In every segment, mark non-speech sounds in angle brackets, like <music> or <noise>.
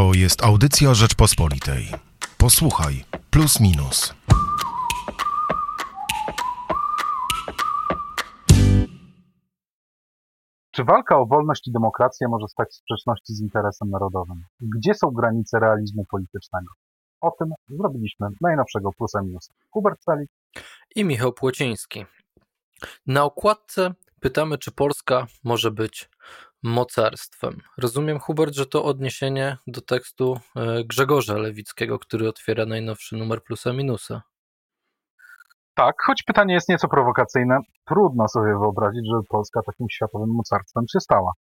To jest audycja Rzeczpospolitej. Posłuchaj, plus minus. Czy walka o wolność i demokrację może stać w sprzeczności z interesem narodowym? Gdzie są granice realizmu politycznego? O tym zrobiliśmy najnowszego plusa minusa. Hubert Celik i Michał Płociński. Na okładce pytamy, czy Polska może być mocarstwem. Rozumiem, Hubert, że to odniesienie do tekstu e, Grzegorza Lewickiego, który otwiera najnowszy numer plusa minusa. Tak, choć pytanie jest nieco prowokacyjne, trudno sobie wyobrazić, żeby Polska takim światowym mocarstwem się stała.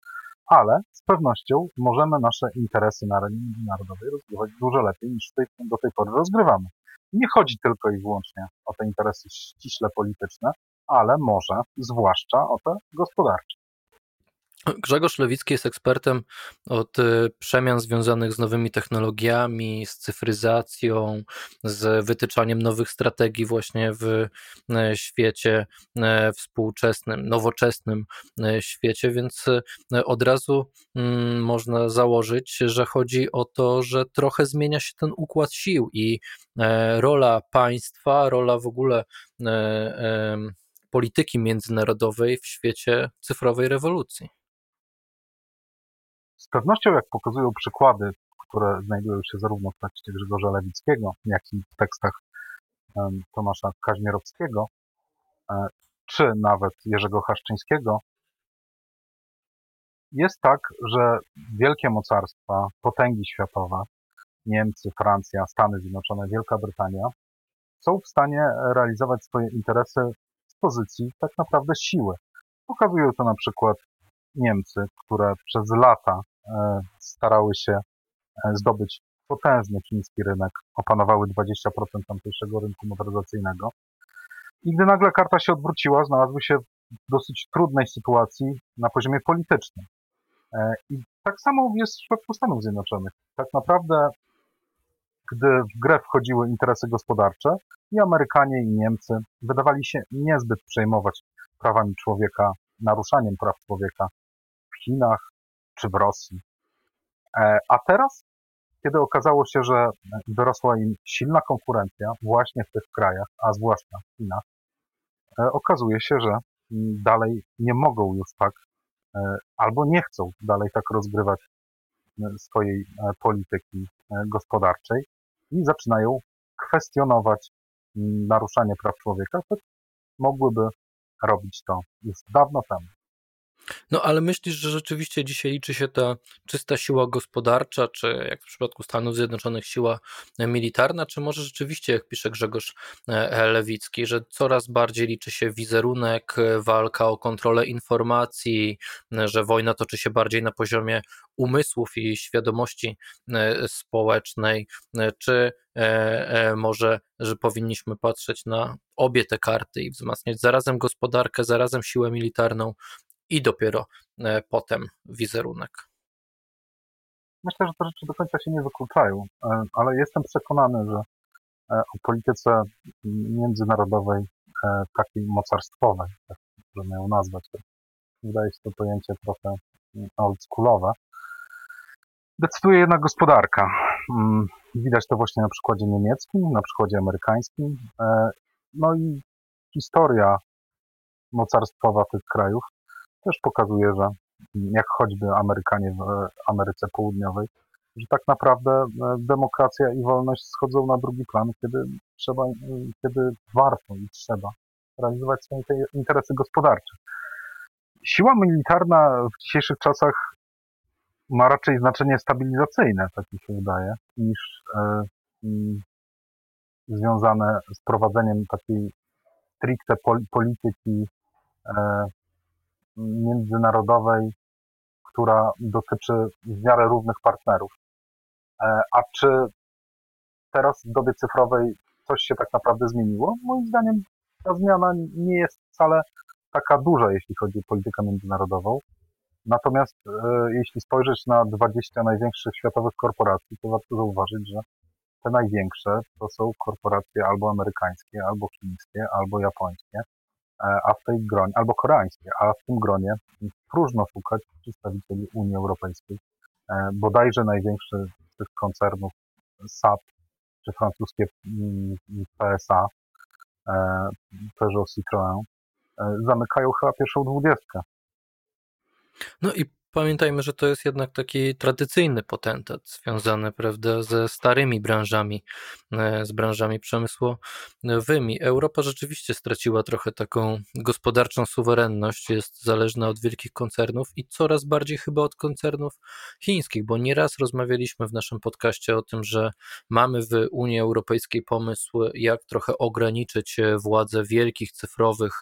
Ale z pewnością możemy nasze interesy na arenie międzynarodowej rozgrywać dużo lepiej niż tej, do tej pory rozgrywamy. Nie chodzi tylko i wyłącznie o te interesy ściśle polityczne, ale może zwłaszcza o te gospodarcze. Grzegorz Lewicki jest ekspertem od y, przemian związanych z nowymi technologiami, z cyfryzacją, z wytyczaniem nowych strategii właśnie w y, świecie y, współczesnym, nowoczesnym świecie, więc od razu mm, można założyć, że chodzi o to, że trochę zmienia się ten układ sił i e, rola państwa, rola w ogóle e, polityki międzynarodowej w świecie cyfrowej rewolucji. Z pewnością, jak pokazują przykłady, które znajdują się zarówno w tekście Grzegorza Lewickiego, jak i w tekstach Tomasza Kaźmierowskiego, e, czy nawet Jerzego Haszczyńskiego, jest tak, że wielkie mocarstwa, potęgi światowe, Niemcy, Francja, Stany Zjednoczone, Wielka Brytania, są w stanie realizować swoje interesy z pozycji tak naprawdę siły. Pokazują to na przykład Niemcy, które przez lata starały się e, zdobyć potężny chiński rynek, opanowały 20% tamtejszego rynku motoryzacyjnego. I gdy nagle karta się odwróciła, znalazły się w dosyć trudnej sytuacji na poziomie politycznym. E, I tak samo jest w przypadku Stanów Zjednoczonych. Tak naprawdę, gdy w grę wchodziły interesy gospodarcze, i Amerykanie, i Niemcy wydawali się niezbyt przejmować prawami człowieka, naruszaniem praw człowieka w Chinach czy w Rosji. E, a teraz, kiedy okazało się, że wyrosła im silna konkurencja właśnie w tych krajach, a zwłaszcza w Chinach, e, okazuje się, że dalej nie mogą już tak e, albo nie chcą dalej tak rozgrywać swojej polityki gospodarczej i zaczynają kwestionować naruszanie praw człowieka, choć mogłyby robić to już dawno temu. No ale myślisz, że rzeczywiście dzisiaj liczy się ta czysta siła gospodarcza, czy jak w przypadku Stanów Zjednoczonych siła militarna, czy może rzeczywiście, jak pisze Grzegorz e, Lewicki, że coraz bardziej liczy się wizerunek, walka o kontrolę informacji, że wojna toczy się bardziej na poziomie umysłów i świadomości e, społecznej, e, czy może, że powinniśmy patrzeć na obie te karty i wzmacniać zarazem gospodarkę, zarazem siłę militarną, i dopiero e, potem wizerunek. Myślę, że te rzeczy do końca się nie wykluczają, e, ale jestem przekonany, że e, o polityce międzynarodowej, takiej mocarstwowej, tak możemy ją nazwać, wydaje się to pojęcie trochę oldschoolowe, decyduje jednak gospodarka. Mm, widać to właśnie na przykładzie niemieckim, na przykładzie amerykańskim. No i historia mocarstwowa tych krajów też pokazuje, że jak choćby Amerykanie w Ameryce Południowej, że tak naprawdę e, demokracja i wolność schodzą na drugi plan, kiedy trzeba, e, kiedy warto i trzeba realizować swoje interesy gospodarcze. Siła militarna w dzisiejszych czasach ma raczej znaczenie stabilizacyjne, tak mi się wydaje, niż e, związane z prowadzeniem takiej stricte polityki międzynarodowej, która dotyczy w miarę równych partnerów. E, a czy teraz w dobie cyfrowej coś się tak naprawdę zmieniło? Moim zdaniem ta zmiana nie jest wcale taka duża, jeśli chodzi o politykę międzynarodową. Natomiast e, jeśli spojrzeć na 20 największych światowych korporacji, to warto zauważyć, że te największe to są korporacje albo amerykańskie, albo chińskie, albo japońskie. E, a w tej gronie, albo koreańskie, a w tym gronie próżno szukać przedstawicieli Unii Europejskiej. E, bodajże największy z tych koncernów SAP czy francuskie mm, PSA, e, Peugeot Citroën, zamykają chyba pierwszą dwudziestkę. No i Pamiętajmy, że to jest jednak taki tradycyjny potentat związany prawda, ze starymi branżami, e, z branżami przemysłowymi. Europa rzeczywiście straciła trochę taką gospodarczą suwerenność, jest zależna od wielkich koncernów i coraz bardziej chyba od koncernów chińskich, bo nieraz rozmawialiśmy w naszym podcaście o tym, że mamy w Unii Europejskiej pomysł, jak trochę ograniczyć e, władzę wielkich cyfrowych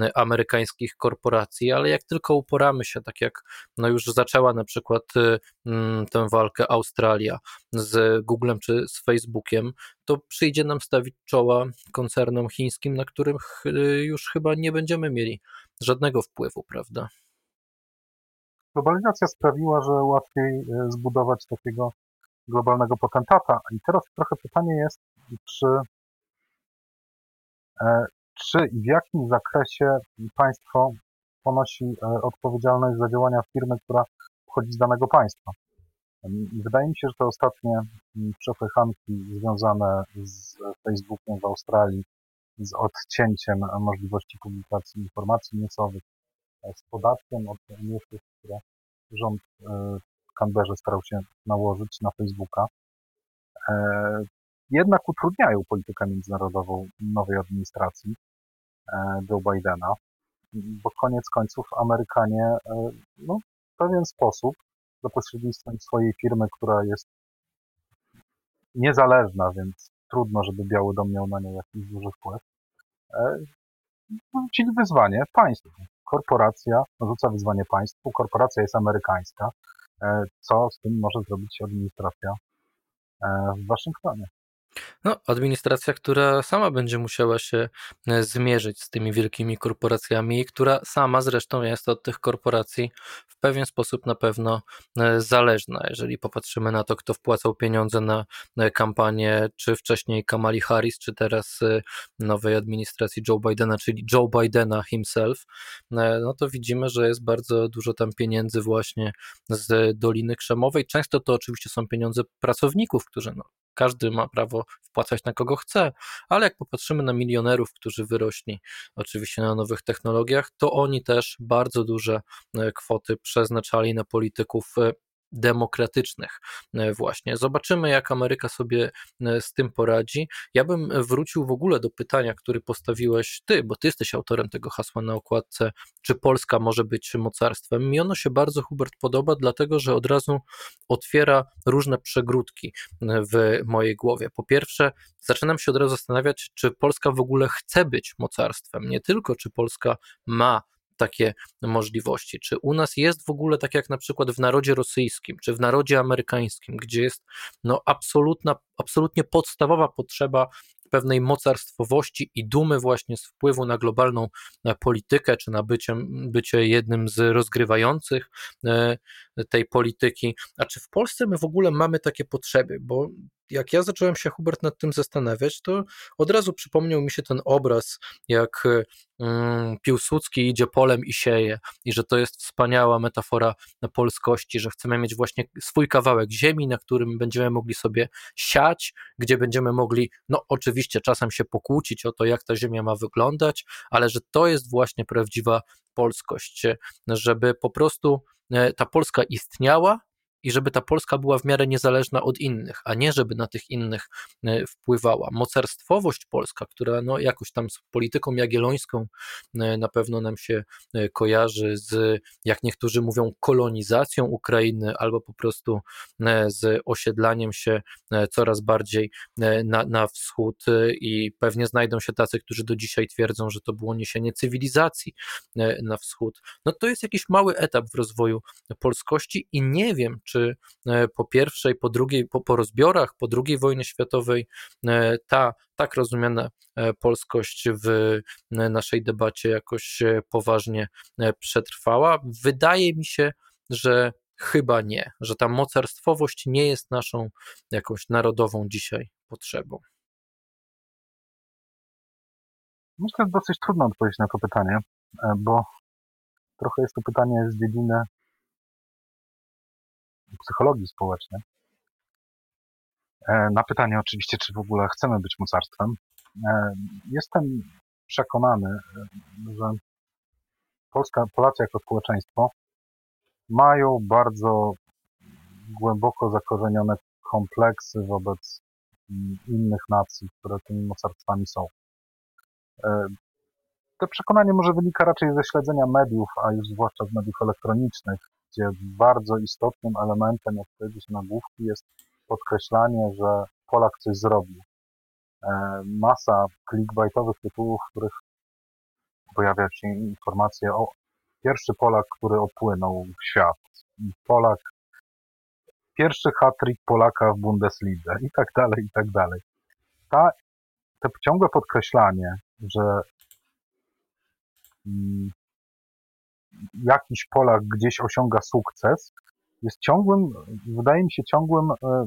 e, amerykańskich korporacji, ale jak tylko uporamy się, tak jak no już zaczęła na przykład y, mm, tę walkę Australia z Googlem czy z Facebookiem, to przyjdzie nam stawić czoła koncernom chińskim, na których y, już chyba nie będziemy mieli żadnego wpływu, prawda? Globalizacja sprawiła, że łatwiej y, zbudować takiego globalnego potentata. I teraz trochę pytanie jest, czy, e, czy i w jakim zakresie państwo ponosi e, odpowiedzialność za działania firmy, która pochodzi z danego państwa. Wydaje mi się, że te ostatnie przepychanki związane z Facebookiem w Australii, z odcięciem możliwości publikacji informacji newsowych, e, z podatkiem od newsów, które rząd e, w Canberrze starał się nałożyć na Facebooka, jednak utrudniają politykę międzynarodową nowej administracji Joe Bidena bo koniec końców Amerykanie e, no, w pewien sposób za pośrednictwem swojej firmy, która jest niezależna, więc trudno, żeby Biały Dom miał na nią jakiś duży wpływ, e, rzucili wyzwanie państwu. Korporacja rzuca wyzwanie państwu, korporacja jest amerykańska. E, co z tym może zrobić administracja w Waszyngtonie? No, administracja, która sama będzie musiała się e, zmierzyć z tymi wielkimi korporacjami, która sama zresztą jest od tych korporacji w pewien sposób na pewno e, zależna. Jeżeli popatrzymy na to, kto wpłacał pieniądze na kampanię, czy wcześniej Kamali Harris, czy teraz e, nowej administracji Joe Bidena, czyli Joe Bidena himself, no to widzimy, że jest bardzo dużo tam pieniędzy właśnie z Doliny Krzemowej. Często to oczywiście są pieniądze pracowników, którzy no, każdy ma prawo wpłacać na kogo chce, ale jak popatrzymy na milionerów, którzy wyrośli oczywiście na nowych technologiach, to oni też bardzo duże e, kwoty przeznaczali na polityków e, demokratycznych e, właśnie. Zobaczymy, jak Ameryka sobie e, z tym poradzi. Ja bym wrócił w ogóle do pytania, który postawiłeś ty, bo ty jesteś autorem tego hasła na okładce, czy Polska może być mocarstwem. Mi ono się bardzo, Hubert, podoba, dlatego, że od razu otwiera różne przegródki e, w mojej głowie. Po pierwsze, zaczynam się od razu zastanawiać, czy Polska w ogóle chce być mocarstwem. Nie tylko, czy Polska ma takie możliwości. Czy u nas jest w ogóle tak jak na przykład w narodzie rosyjskim, czy w narodzie amerykańskim, gdzie jest no, absolutna, absolutnie podstawowa potrzeba pewnej mocarstwowości i dumy właśnie z wpływu na globalną politykę, czy na bycie, bycie jednym z rozgrywających e, tej polityki. A czy w Polsce my w ogóle mamy takie potrzeby? Bo jak ja zacząłem się, Hubert, nad tym zastanawiać, to od razu przypomniał mi się ten obraz, jak mm, Piłsudski idzie polem i sieje, i że to jest wspaniała metafora polskości, że chcemy mieć właśnie swój kawałek ziemi, na którym będziemy mogli sobie siać, gdzie będziemy mogli, no oczywiście czasem się pokłócić o to, jak ta ziemia ma wyglądać, ale że to jest właśnie prawdziwa polskość, żeby po prostu e, ta Polska istniała, i żeby ta Polska była w miarę niezależna od innych, a nie żeby na tych innych e, wpływała. Mocarstwowość polska, która no jakoś tam z polityką jagiellońską e, na pewno nam się e, kojarzy z, jak niektórzy mówią, kolonizacją Ukrainy albo po prostu z osiedlaniem się coraz bardziej na, na wschód i pewnie znajdą się tacy, którzy do dzisiaj twierdzą, że to było niesienie cywilizacji na wschód. No to jest jakiś mały etap w rozwoju polskości i nie wiem, czy e, po pierwszej, po drugiej, po, po rozbiorach, po II wojnie światowej e, ta tak rozumiana e, polskość w naszej debacie jakoś poważnie przetrwała. Wydaje mi się, że chyba nie, że ta mocarstwowość nie jest naszą jakąś narodową dzisiaj potrzebą. Myślę, że dosyć trudno odpowiedzieć na to pytanie, bo trochę jest to pytanie z dziedziny psychologii społecznej. Na pytanie oczywiście, czy w ogóle chcemy być mocarstwem. Jestem przekonany, że Polska, Polacy jako społeczeństwo mają bardzo głęboko zakorzenione kompleksy wobec mm, innych nacji, które tymi mocarstwami są. E, to przekonanie może wynika raczej ze śledzenia mediów, a już zwłaszcza z mediów elektronicznych, gdzie bardzo istotnym elementem, jak powiedzieć się nagłówki, jest podkreślanie, że Polak coś zrobił. E, masa clickbaitowych tytułów, w których pojawia się informacja o pierwszy Polak, który opłynął świat. Polak, pierwszy hat-trick Polaka w Bundeslidze i tak dalej, i tak dalej. Ta, to ciągłe podkreślanie, że mm, jakiś Polak gdzieś osiąga sukces, jest ciągłym, wydaje mi się, ciągłym e,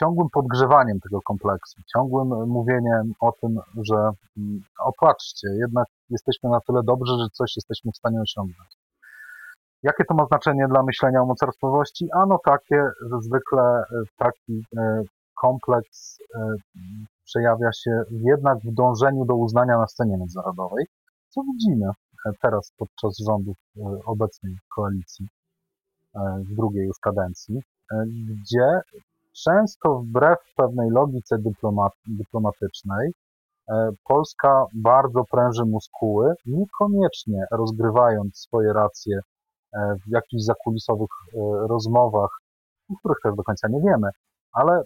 ciągłym podgrzewaniem tego kompleksu, ciągłym mówieniem o tym, że mm, opatrzcie, jednak jesteśmy na tyle dobrzy, że coś jesteśmy w stanie osiągnąć. Jakie to ma znaczenie dla myślenia o mocarstwowości? Ano takie, że zwykle e, taki e, kompleks e, przejawia się jednak w dążeniu do uznania na scenie międzynarodowej, co widzimy teraz podczas rządów obecnej koalicji w drugiej już kadencji, gdzie często wbrew pewnej logice dyplomatycznej e, Polska bardzo pręży muskuły, niekoniecznie rozgrywając swoje racje e, w jakichś zakulisowych e, rozmowach, o których też do końca nie wiemy, ale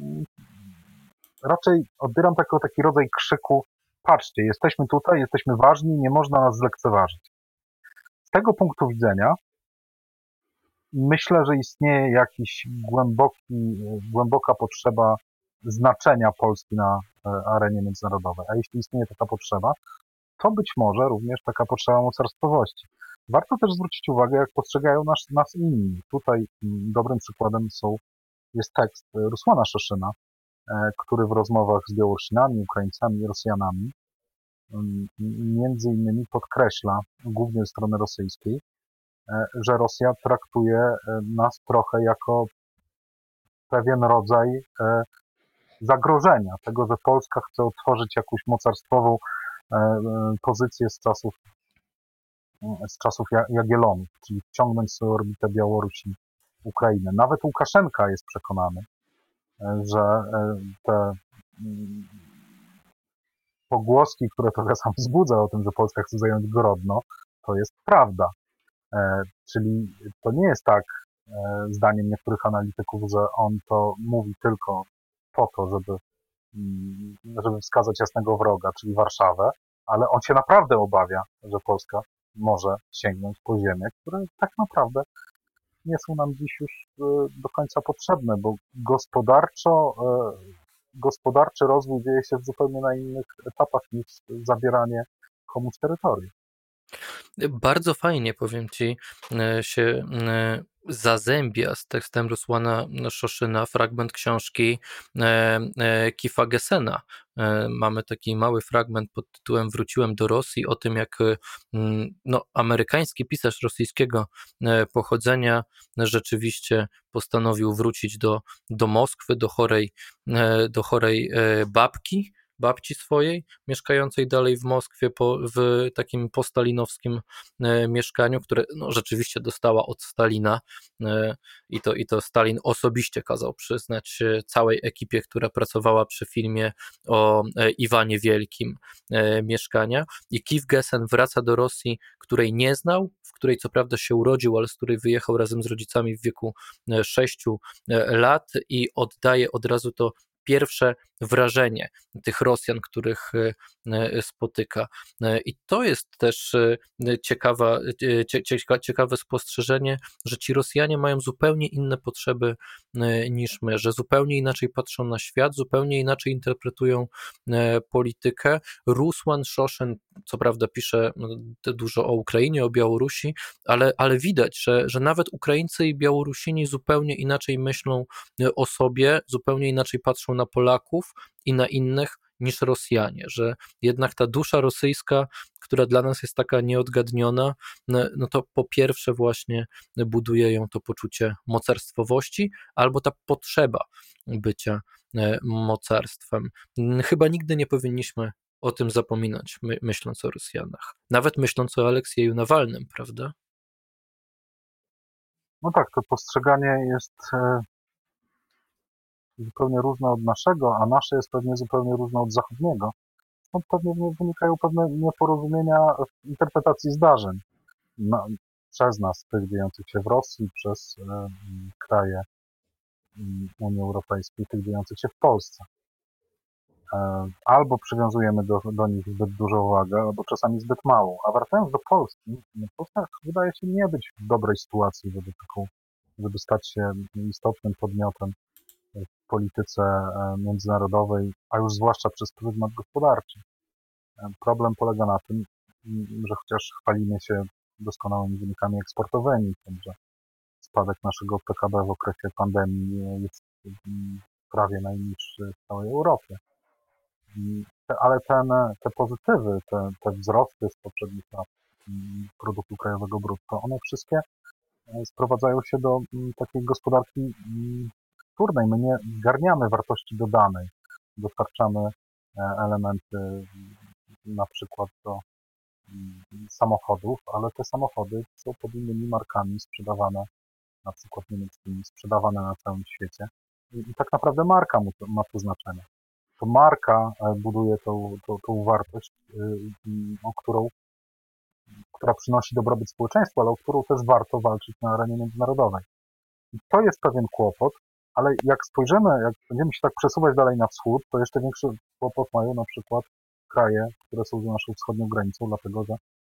mm, raczej odbieram taki, taki rodzaj krzyku, patrzcie, jesteśmy tutaj, jesteśmy ważni, nie można nas zlekceważyć. Z tego punktu widzenia myślę, że istnieje głęboki, głęboka potrzeba znaczenia Polski na e, arenie międzynarodowej. A jeśli istnieje taka potrzeba, to być może również taka potrzeba mocarstwowości. Warto też zwrócić uwagę, jak postrzegają nas, nas inni. Tutaj dobrym przykładem są, jest tekst Rusłana Szoszyna, e, który w rozmowach z Białorusinami, Ukraińcami i Rosjanami mm, między innymi podkreśla, głównie strony rosyjskiej, E, że Rosja traktuje e, nas trochę jako pewien rodzaj e, zagrożenia, tego, że Polska chce utworzyć jakąś mocarstwową pozycję z czasów, z czasów Jagiellonów, czyli wciągnąć sobie orbitę Białorusi, Ukrainę. Nawet Łukaszenka jest przekonany, że te mm, pogłoski, które trochę sam wzbudza o tym, że Polska chce zająć Grodno, to jest prawda. E, czyli to nie jest tak, e, zdaniem niektórych analityków, że on to mówi tylko po to, żeby, mm, żeby wskazać jasnego wroga, czyli Warszawę, ale on się naprawdę obawia, że Polska może sięgnąć po ziemię, które tak naprawdę nie są nam dziś już e, do końca potrzebne, bo gospodarczo, gospodarczy rozwój dzieje się w zupełnie na innych etapach niż zabieranie komuś terytorium. Bardzo fajnie, powiem ci, e, się e, zazębia z tekstem Rusłana Szoszyna fragment książki e, Kifa Gesena. Mamy taki mały fragment pod tytułem Wróciłem do Rosji, o tym jak no, amerykański pisarz rosyjskiego pochodzenia rzeczywiście postanowił wrócić do, do Moskwy, do chorej, do chorej babki, babci swojej, mieszkającej dalej w Moskwie po, w takim postalinowskim e, mieszkaniu, które no, rzeczywiście dostała od Stalina e, i, to, i to Stalin osobiście kazał przyznać e, całej ekipie, która pracowała przy filmie o Iwanie Wielkim mieszkania. I Kiew Gessen wraca do Rosji, której nie znał, w której co prawda się urodził, ale z której wyjechał razem z rodzicami w wieku 6 lat i oddaje od razu to pierwsze wrażenie tych Rosjan, których e, e, spotyka. E, I to jest też ciekawa, ciekawe spostrzeżenie, że ci Rosjanie mają zupełnie inne potrzeby niż my, że zupełnie inaczej patrzą na świat, zupełnie inaczej interpretują politykę. Rusłan Szoszen, co prawda, pisze no, dużo o Ukrainie, o Białorusi, ale, ale widać, że, że nawet Ukraińcy i Białorusini zupełnie inaczej myślą o sobie, zupełnie inaczej patrzą na Polaków i na innych niż Rosjanie, że jednak ta dusza rosyjska, która dla nas jest taka nieodgadniona, no to po pierwsze właśnie buduje ją to poczucie mocarstwowości albo ta potrzeba bycia mocarstwem. Chyba nigdy nie powinniśmy o tym zapominać, my, myśląc o Rosjanach. Nawet myśląc o Aleksieju Nawalnym, prawda? No tak, to postrzeganie jest e, zupełnie różne od naszego, a nasze jest pewnie zupełnie różne od zachodniego. Stąd pewnie wynikają pewne nieporozumienia w interpretacji zdarzeń na, przez nas, tych dziejących się w Rosji, przez e, kraje Unii Europejskiej, tych dziejących się w Polsce. E, albo przywiązujemy do, do nich zbyt dużą uwagę, albo czasami zbyt małą. A wracając do Polski, Polska wydaje się nie być w dobrej sytuacji, żeby, taką, żeby stać się istotnym podmiotem w polityce e, międzynarodowej, a już zwłaszcza przez pryzmat gospodarczy. E, problem polega na tym, że chociaż chwalimy się doskonałymi wynikami eksportowymi, że spadek naszego PKB w okresie pandemii jest prawie najniższy w całej Europie ale ten, te pozytywy, te, te wzrosty z poprzednich lat produktu krajowego brutto, one wszystkie e, sprowadzają się do takiej gospodarki wtórnej. My nie garniamy wartości dodanej, dostarczamy e, elementy na przykład do samochodów, ale te samochody są pod innymi markami sprzedawane, na przykład niemieckimi, sprzedawane na całym świecie. I, tak naprawdę marka ma tu znaczenie to marka e, buduje tą, tą, tą wartość, e, o którą, która przynosi dobrobyt społeczeństwu, ale o którą też warto walczyć na arenie międzynarodowej. I to jest pewien kłopot, ale jak spojrzymy, jak będziemy się tak przesuwać dalej na wschód, to jeszcze większy kłopot mają na przykład kraje, które są za naszą wschodnią granicą, dlatego że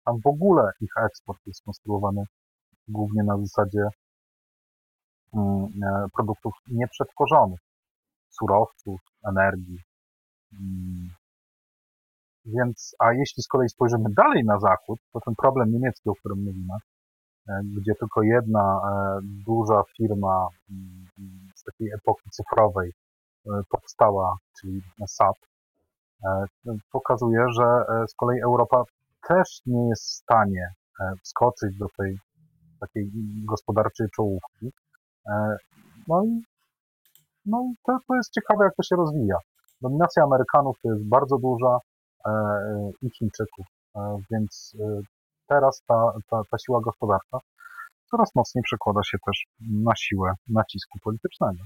tam w ogóle ich eksport jest konstruowany głównie na zasadzie mm, e, produktów nieprzetworzonych, surowców, energii, Mm. Więc, a jeśli z kolei spojrzymy dalej na zachód, to ten problem niemiecki, o którym mówimy, e, gdzie tylko jedna e, duża firma mm, takiej epoki cyfrowej e, powstała, czyli SAP, pokazuje, że z kolei Europa też nie jest w stanie wskoczyć do tej takiej gospodarczej czołówki. No i, no i to, to jest ciekawe, jak to się rozwija. Dominacja Amerykanów to jest bardzo duża e, e, i Chińczyków, e, więc teraz ta, ta, ta siła gospodarcza coraz mocniej przekłada się też na siłę nacisku politycznego.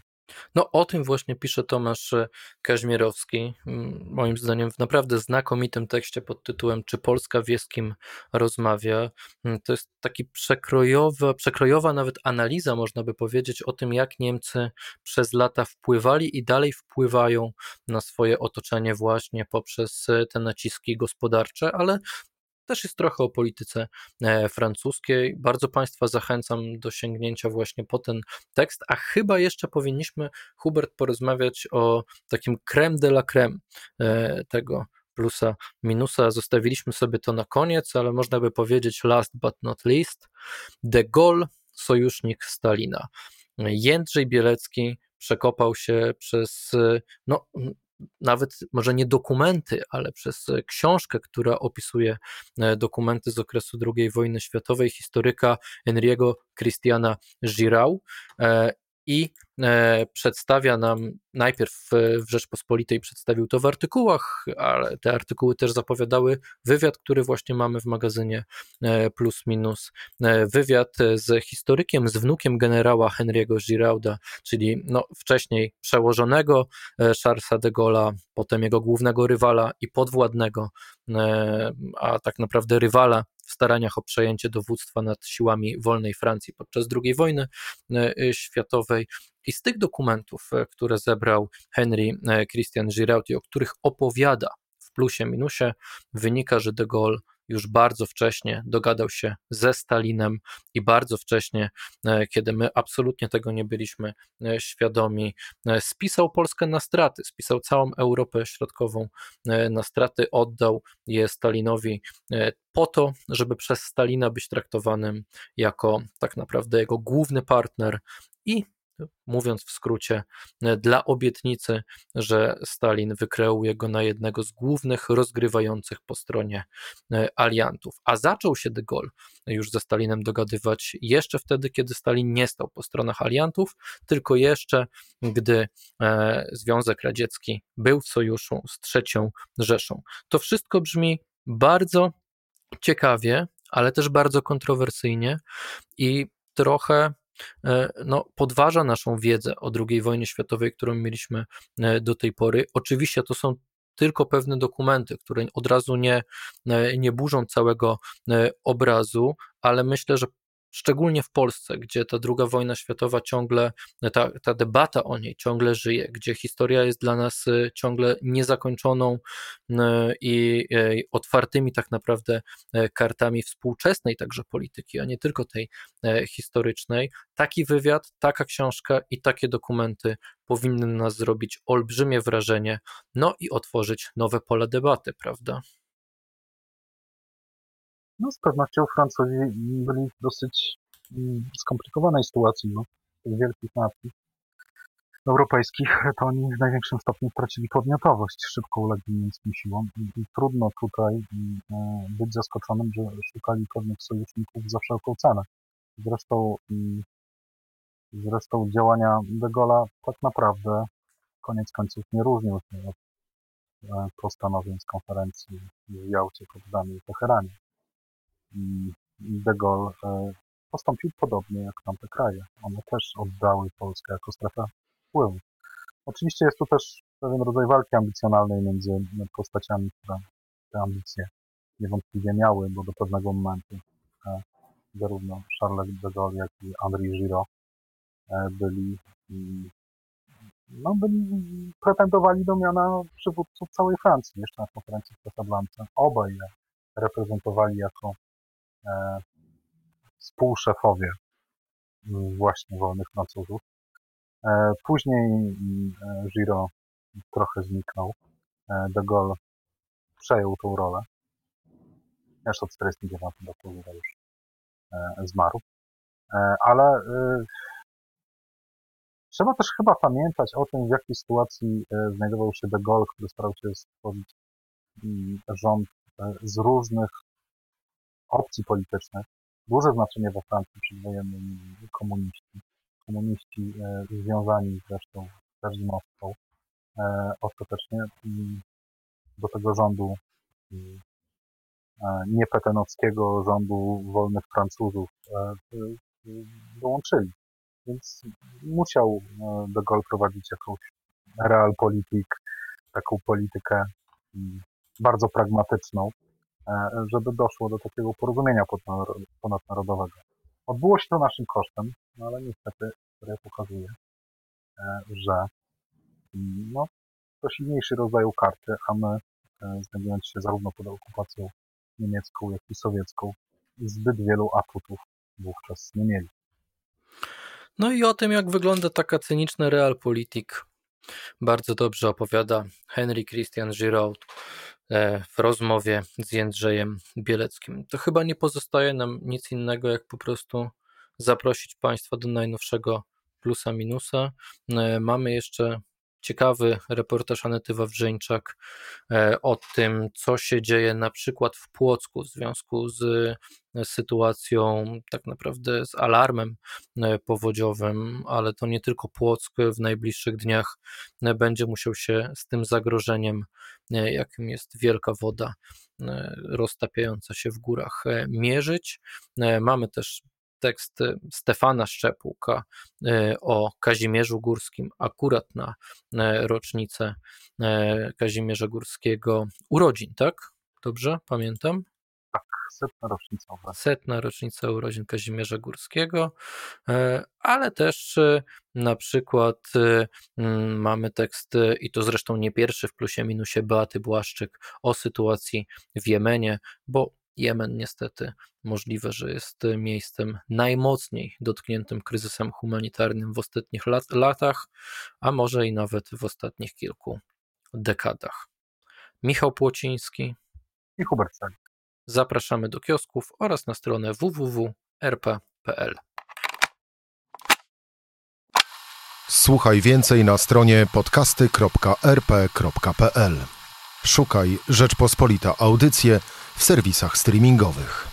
No o tym właśnie pisze Tomasz Kaźmierowski, moim zdaniem w naprawdę znakomitym tekście pod tytułem Czy Polska wie z kim rozmawia. To jest taki przekrojowa, przekrojowa nawet analiza, można by powiedzieć, o tym, jak Niemcy przez lata wpływali i dalej wpływają na swoje otoczenie właśnie poprzez te naciski gospodarcze, ale też jest trochę o polityce e, francuskiej. Bardzo Państwa zachęcam do sięgnięcia właśnie po ten tekst, a chyba jeszcze powinniśmy, Hubert, porozmawiać o takim creme de la creme e, tego plusa, minusa. Zostawiliśmy sobie to na koniec, ale można by powiedzieć last but not least, de Gaulle, sojusznik Stalina. Jędrzej Bielecki przekopał się przez no, nawet może nie dokumenty, ale przez książkę, która opisuje e, dokumenty z okresu II wojny światowej historyka Henriego Christiana Girau e, i e, przedstawia nam, najpierw w Rzeczpospolitej przedstawił to w artykułach, ale te artykuły też zapowiadały wywiad, który właśnie mamy w magazynie e, Plus Minus. E, wywiad z historykiem, z wnukiem generała Henry'ego Girauda, czyli no, wcześniej przełożonego Charlesa de Gaulle'a, potem jego głównego rywala i podwładnego, a tak naprawdę rywala staraniach o przejęcie dowództwa nad siłami wolnej Francji podczas II wojny e, e, światowej. I z tych dokumentów, e, które zebrał Henry Christian Giraud i o których opowiada w plusie minusie, wynika, że de Gaulle już bardzo wcześnie dogadał się ze Stalinem i bardzo wcześnie, e, kiedy my absolutnie tego nie byliśmy e, świadomi, e, spisał Polskę na straty, spisał całą Europę Środkową na straty, oddał je Stalinowi po to, żeby przez Stalina być traktowanym jako tak naprawdę jego główny partner i mówiąc w skrócie, dla obietnicy, że Stalin wykreuje go na jednego z głównych rozgrywających po stronie aliantów. A zaczął się de Gaulle już ze Stalinem dogadywać jeszcze wtedy, kiedy Stalin nie stał po stronach aliantów, tylko jeszcze gdy Związek Radziecki był w sojuszu z trzecią Rzeszą. To wszystko brzmi bardzo ciekawie, ale też bardzo kontrowersyjnie i trochę e, no, podważa naszą wiedzę o II wojnie światowej, którą mieliśmy e, do tej pory. Oczywiście to są tylko pewne dokumenty, które od razu nie, e, nie burzą całego obrazu, ale myślę, że szczególnie w Polsce, gdzie ta druga wojna światowa ciągle, ta, ta debata o niej ciągle żyje, gdzie historia jest dla nas y, ciągle niezakończoną y, i y, otwartymi tak naprawdę kartami współczesnej także polityki, a nie tylko tej historycznej, taki wywiad, taka książka i takie dokumenty powinny na nas zrobić olbrzymie wrażenie, no i otworzyć nowe pole debaty, prawda? No z pewnością Francuzi byli w dosyć mm, skomplikowanej sytuacji, no, tych wielkich nacji europejskich, <laughs> to oni w największym stopniu stracili podmiotowość, szybko ulegli niemieckim siłom i, trudno tutaj e, być zaskoczonym, że szukali pewnych sojuszników za wszelką cenę. Zresztą, zresztą działania de Gaulle'a tak naprawdę koniec końców nie różnił się od e, postanowień z konferencji w Jałcie, Potsdamie i Teheranie. De Gaulle postąpił podobnie jak tamte kraje. One też oddały Polskę jako strefę wpływu. Oczywiście jest tu też pewien rodzaj walki ambicjonalnej między postaciami, które te ambicje niewątpliwie miały, bo do pewnego momentu e, zarówno Charles de Gaulle, jak i Henri Giraud e, byli, no, byli, pretendowali do miana przywódców całej Francji jeszcze na konferencji w Casablanca. Obaj je reprezentowali jako współszefowie właśnie wolnych Francuzów. E, później e, Giro trochę zniknął. De Gaulle przejął tą rolę. Jeszcze od 49 roku już zmarł. Ale trzeba też chyba pamiętać o tym, w jakiej sytuacji znajdował się De Gaulle, który starał się stworzyć mm, rząd z różnych opcji politycznych. Duże znaczenie we Francji przedwojennej komuniści. Komuniści e, związani zresztą też z Moskwą e, ostatecznie do tego rządu e, niepetenowskiego rządu wolnych Francuzów dołączyli. Więc musiał de Gaulle prowadzić jakąś realpolitik, taką politykę bardzo pragmatyczną, żeby doszło do takiego porozumienia ponadnarodowego. Odbyło się to naszym kosztem, no ale niestety historia pokazuje, e, że mm, no, to silniejszy rodzaj karty, a my, e, znajdując się zarówno pod okupacją niemiecką, jak i sowiecką, zbyt wielu atutów wówczas nie mieli. No i o tym, jak wygląda taka cyniczna realpolitik, bardzo dobrze opowiada Henry Christian Giraud E, w rozmowie z Jędrzejem Bieleckim. To chyba nie pozostaje nam nic innego, jak po prostu zaprosić Państwa do najnowszego plusa minusa. E, mamy jeszcze ciekawy reportaż Anety Wawrzyńczak e, o tym, co się dzieje na przykład w Płocku w związku z sytuacją, tak naprawdę z alarmem e, powodziowym, ale to nie tylko Płock w najbliższych dniach e, będzie musiał się z tym zagrożeniem, jakim jest wielka woda roztapiająca się w górach, mierzyć. Mamy też tekst Stefana Szczepułka y, o Kazimierzu Górskim, akurat na y, rocznicę Kazimierza Górskiego urodzin, tak? Dobrze pamiętam? Tak, setna rocznica. Setna rocznica urodzin Kazimierza Górskiego, ale też na przykład mm, mamy tekst, i to zresztą nie pierwszy w plusie minusie Beaty Błaszczyk o sytuacji w Jemenie, bo Jemen niestety możliwe, że jest miejscem najmocniej dotkniętym kryzysem humanitarnym w ostatnich lat, latach, a może i nawet w ostatnich kilku dekadach. Michał Płociński i Hubert Salik. Zapraszamy do kiosków oraz na stronę www.rp.pl. Słuchaj więcej na stronie podcasty.rp.pl. Szukaj Rzeczpospolita Audycje w serwisach streamingowych.